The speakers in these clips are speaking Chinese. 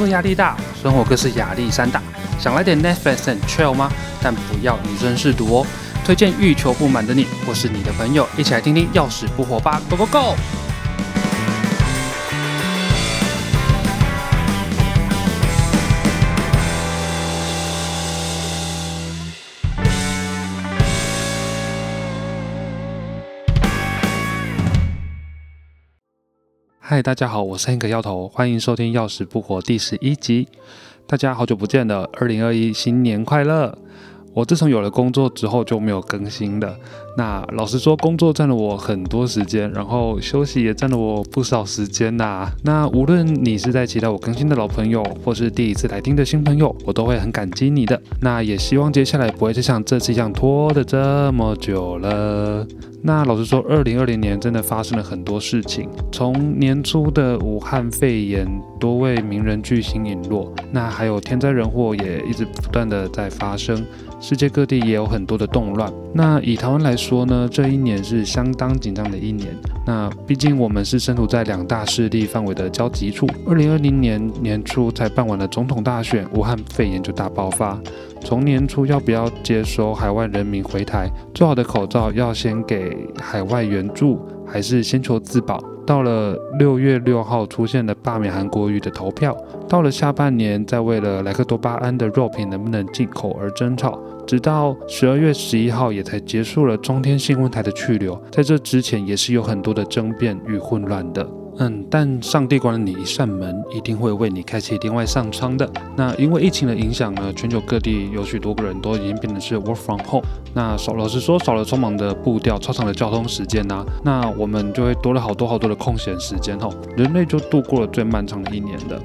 作压力大，生活更是压力山大，想来点 Netflix and chill 吗？但不要以身试毒哦。推荐欲求不满的你，或是你的朋友，一起来听听要死不活吧！Go Go Go！嗨，大家好，我是 Hank 摇头，欢迎收听《要死不活》第十一集。大家好久不见了，二零二一新年快乐！我自从有了工作之后就没有更新了。那老实说，工作占了我很多时间，然后休息也占了我不少时间呐。那无论你是在期待我更新的老朋友，或是第一次来听的新朋友，我都会很感激你的。那也希望接下来不会再像这次一样拖的这么久了。那老实说，二零二零年真的发生了很多事情，从年初的武汉肺炎，多位名人巨星陨落，那还有天灾人祸也一直不断的在发生。世界各地也有很多的动乱。那以台湾来说说呢，这一年是相当紧张的一年。那毕竟我们是身处在两大势力范围的交集处。二零二零年年初才办完了总统大选，武汉肺炎就大爆发。从年初要不要接收海外人民回台，做好的口罩要先给海外援助，还是先求自保？到了六月六号，出现了罢免韩国瑜的投票。到了下半年，在为了莱克多巴胺的肉品能不能进口而争吵。直到十二月十一号，也才结束了中天新闻台的去留。在这之前，也是有很多的争辩与混乱的。嗯，但上帝关了你一扇门，一定会为你开启另外一扇窗的。那因为疫情的影响呢，全球各地有许多个人都已经变成是 work from home。那少老实说，少了匆忙的步调、超长的交通时间呐，那我们就会多了好多好多的空闲时间吼，人类就度过了最漫长的一年了。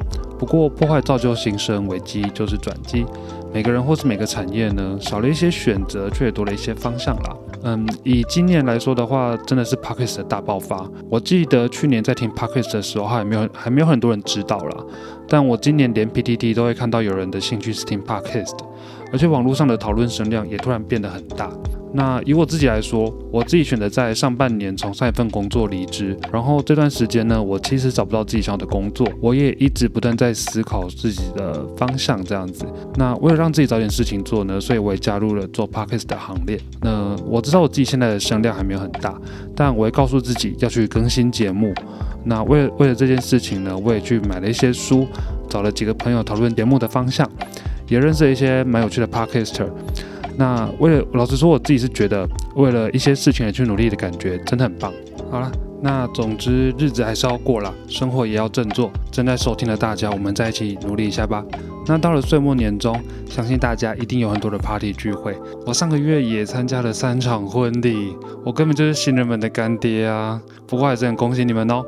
不过破坏造就新生，危机就是转机。每个人或是每个产业呢，少了一些选择，却也多了一些方向啦。嗯，以今年来说的话，真的是 Podcast 的大爆发。我记得去年在听 Podcast 的时候，还没有还没有很多人知道啦。但我今年连 PTT 都会看到有人的兴趣是听 Podcast，而且网络上的讨论声量也突然变得很大。那以我自己来说，我自己选择在上半年从上一份工作离职，然后这段时间呢，我其实找不到自己想要的工作，我也一直不断在思考自己的方向这样子。那为了让自己找点事情做呢，所以我也加入了做 podcast 的行列。那我知道我自己现在的声量还没有很大，但我会告诉自己要去更新节目。那为了为了这件事情呢，我也去买了一些书，找了几个朋友讨论节目的方向，也认识了一些蛮有趣的 podcaster。那为了老实说，我自己是觉得为了一些事情而去努力的感觉真的很棒。好了，那总之日子还是要过了，生活也要振作。正在收听的大家，我们在一起努力一下吧。那到了岁末年终，相信大家一定有很多的 party 聚会。我上个月也参加了三场婚礼，我根本就是新人们的干爹啊！不过还是很恭喜你们哦。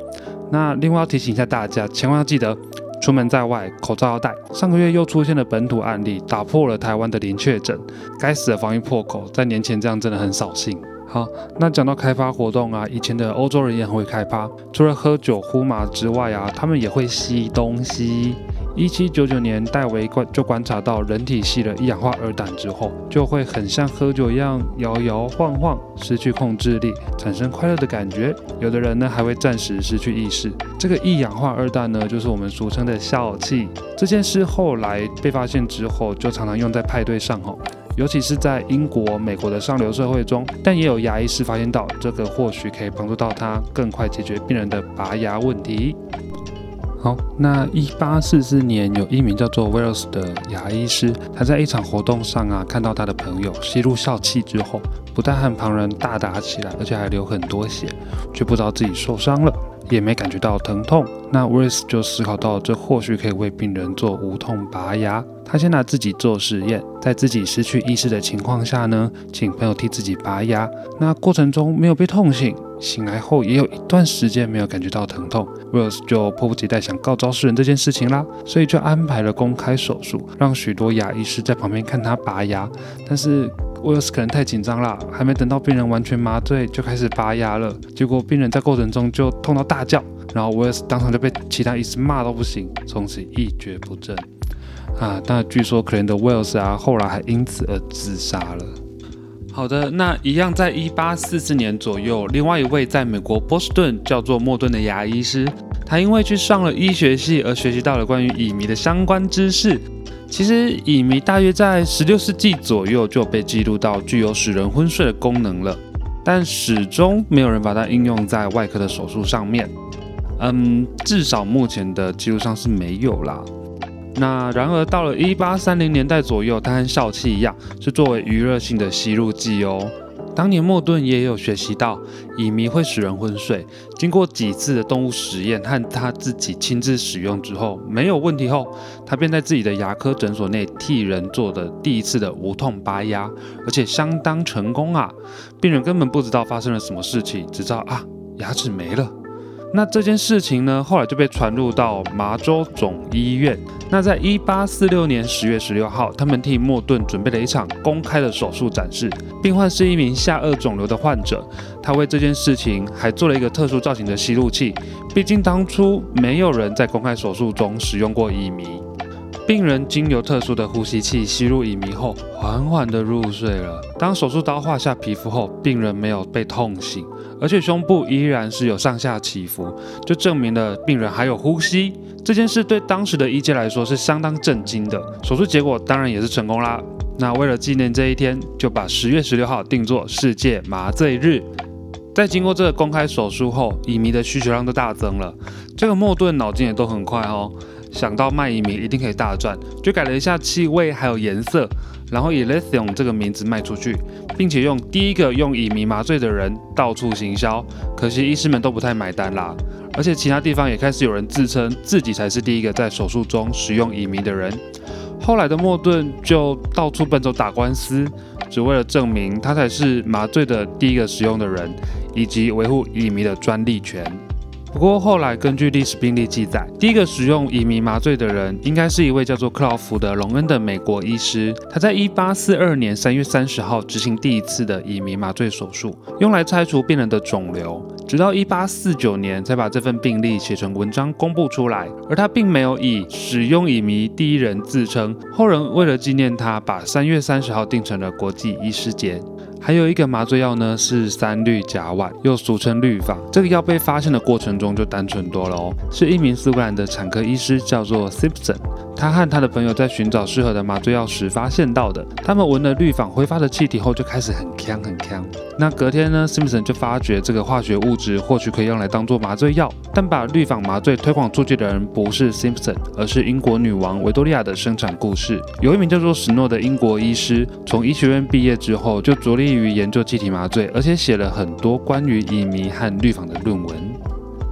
那另外要提醒一下大家，千万要记得。出门在外，口罩要戴。上个月又出现了本土案例，打破了台湾的零确诊。该死的防疫破口，在年前这样真的很扫兴。好，那讲到开发活动啊，以前的欧洲人也很会开发，除了喝酒呼麻之外啊，他们也会吸东西。一七九九年，戴维观就观察到，人体吸了一氧化二氮之后，就会很像喝酒一样摇摇晃晃，失去控制力，产生快乐的感觉。有的人呢，还会暂时失去意识。这个一氧化二氮呢，就是我们俗称的笑气。这件事后来被发现之后，就常常用在派对上吼，尤其是在英国、美国的上流社会中。但也有牙医师发现到，这个或许可以帮助到他更快解决病人的拔牙问题。好，那一八四四年，有一名叫做 Wells 的牙医师，他在一场活动上啊，看到他的朋友吸入笑气之后，不但和旁人大打起来，而且还流很多血，却不知道自己受伤了，也没感觉到疼痛。那 Wells 就思考到，这或许可以为病人做无痛拔牙。他先拿自己做实验，在自己失去意识的情况下呢，请朋友替自己拔牙。那过程中没有被痛醒。醒来后也有一段时间没有感觉到疼痛，Wills 就迫不及待想告昭世人这件事情啦，所以就安排了公开手术，让许多牙医师在旁边看他拔牙。但是 Wills 可能太紧张了，还没等到病人完全麻醉就开始拔牙了，结果病人在过程中就痛到大叫，然后 Wills 当场就被其他医师骂到不行，从此一蹶不振。啊，但据说可怜的 Wills 啊，后来还因此而自杀了。好的，那一样在一八四四年左右，另外一位在美国波士顿叫做莫顿的牙医师，他因为去上了医学系而学习到了关于乙醚的相关知识。其实乙醚大约在十六世纪左右就被记录到具有使人昏睡的功能了，但始终没有人把它应用在外科的手术上面。嗯，至少目前的记录上是没有啦。那然而到了一八三零年代左右，它和笑气一样，是作为娱乐性的吸入剂哦。当年莫顿也有学习到乙醚会使人昏睡，经过几次的动物实验和他自己亲自使用之后没有问题后，他便在自己的牙科诊所内替人做的第一次的无痛拔牙，而且相当成功啊！病人根本不知道发生了什么事情，只知道啊牙齿没了。那这件事情呢，后来就被传入到麻州总医院。那在一八四六年十月十六号，他们替莫顿准备了一场公开的手术展示。病患是一名下颚肿瘤的患者，他为这件事情还做了一个特殊造型的吸入器。毕竟当初没有人在公开手术中使用过乙醚。病人经由特殊的呼吸器吸入乙醚后，缓缓地入睡了。当手术刀划下皮肤后，病人没有被痛醒，而且胸部依然是有上下起伏，就证明了病人还有呼吸。这件事对当时的医界来说是相当震惊的。手术结果当然也是成功啦。那为了纪念这一天，就把十月十六号定作世界麻醉日。在经过这个公开手术后，乙醚的需求量都大增了。这个莫顿脑筋也都很快哦。想到卖乙醚一定可以大赚，就改了一下气味还有颜色，然后以 lithium 这个名字卖出去，并且用第一个用乙醚麻醉的人到处行销。可惜医师们都不太买单啦，而且其他地方也开始有人自称自己才是第一个在手术中使用乙醚的人。后来的莫顿就到处奔走打官司，只为了证明他才是麻醉的第一个使用的人，以及维护乙醚的专利权。不过后来，根据历史病例记载，第一个使用乙醚麻醉的人，应该是一位叫做克劳福德·隆恩的美国医师。他在1842年3月30号执行第一次的乙醚麻醉手术，用来拆除病人的肿瘤。直到1849年才把这份病例写成文章公布出来。而他并没有以使用乙醚第一人自称。后人为了纪念他，把3月30号定成了国际医师节。还有一个麻醉药呢，是三氯甲烷，又俗称氯仿。这个药被发现的过程中就单纯多了哦，是一名苏格兰的产科医师叫做 Simpson，他和他的朋友在寻找适合的麻醉药时发现到的。他们闻了氯仿挥发的气体后，就开始很呛很呛。那隔天呢，Simpson 就发觉这个化学物质或许可以用来当做麻醉药，但把氯仿麻醉推广出去的人不是 Simpson，而是英国女王维多利亚的生产故事。有一名叫做史诺的英国医师，从医学院毕业之后就着力。于研究气体麻醉，而且写了很多关于乙醚和氯仿的论文。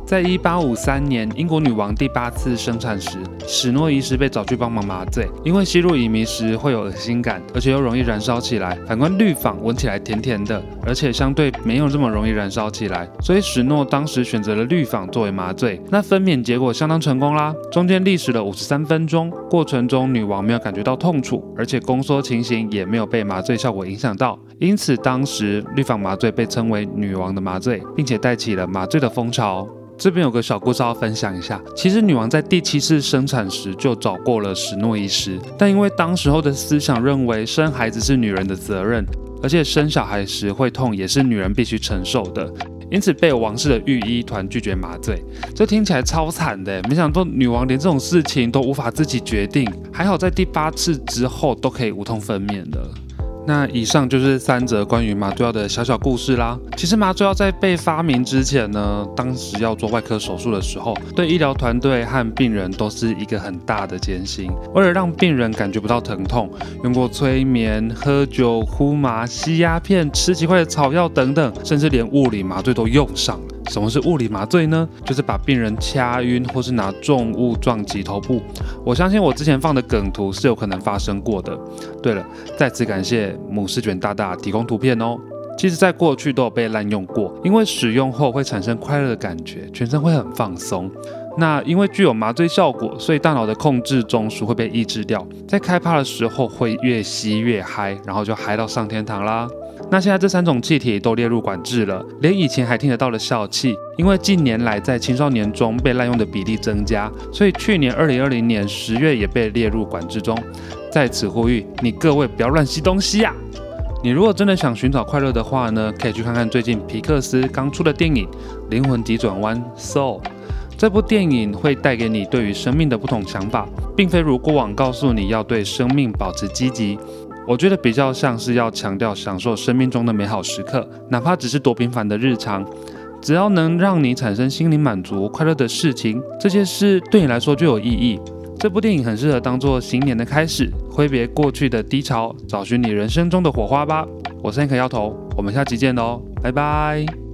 在一八五三年，英国女王第八次生产时，史诺医师被找去帮忙麻醉，因为吸入乙醚时会有恶心感，而且又容易燃烧起来。反观氯仿，闻起来甜甜的，而且相对没有这么容易燃烧起来，所以史诺当时选择了氯仿作为麻醉。那分娩结果相当成功啦，中间历时了五十三分钟，过程中女王没有感觉到痛楚，而且宫缩情形也没有被麻醉效果影响到，因此当时氯仿麻醉被称为女王的麻醉，并且带起了麻醉的风潮。这边有个小故事要分享一下。其实女王在第七次生产时就找过了史诺医师，但因为当时候的思想认为生孩子是女人的责任，而且生小孩时会痛也是女人必须承受的，因此被王室的御医团拒绝麻醉。这听起来超惨的，没想到女王连这种事情都无法自己决定，还好在第八次之后都可以无痛分娩了。那以上就是三则关于麻醉药的小小故事啦。其实麻醉药在被发明之前呢，当时要做外科手术的时候，对医疗团队和病人都是一个很大的艰辛。为了让病人感觉不到疼痛，用过催眠、喝酒、呼麻、吸鸦片、吃奇怪的草药等等，甚至连物理麻醉都用上了。什么是物理麻醉呢？就是把病人掐晕，或是拿重物撞击头部。我相信我之前放的梗图是有可能发生过的。对了，再次感谢母狮卷大大提供图片哦。其实，在过去都有被滥用过，因为使用后会产生快乐的感觉，全身会很放松。那因为具有麻醉效果，所以大脑的控制中枢会被抑制掉，在开趴的时候会越吸越嗨，然后就嗨到上天堂啦。那现在这三种气体都列入管制了，连以前还听得到的笑气，因为近年来在青少年中被滥用的比例增加，所以去年二零二零年十月也被列入管制中。在此呼吁你各位不要乱吸东西呀！你如果真的想寻找快乐的话呢，可以去看看最近皮克斯刚出的电影《灵魂急转弯》Soul。这部电影会带给你对于生命的不同想法，并非如过往告诉你要对生命保持积极。我觉得比较像是要强调享受生命中的美好时刻，哪怕只是多平凡的日常，只要能让你产生心灵满足、快乐的事情，这些事对你来说就有意义。这部电影很适合当做新年的开始，挥别过去的低潮，找寻你人生中的火花吧。我是 Hank 摇头，我们下期见喽，拜拜。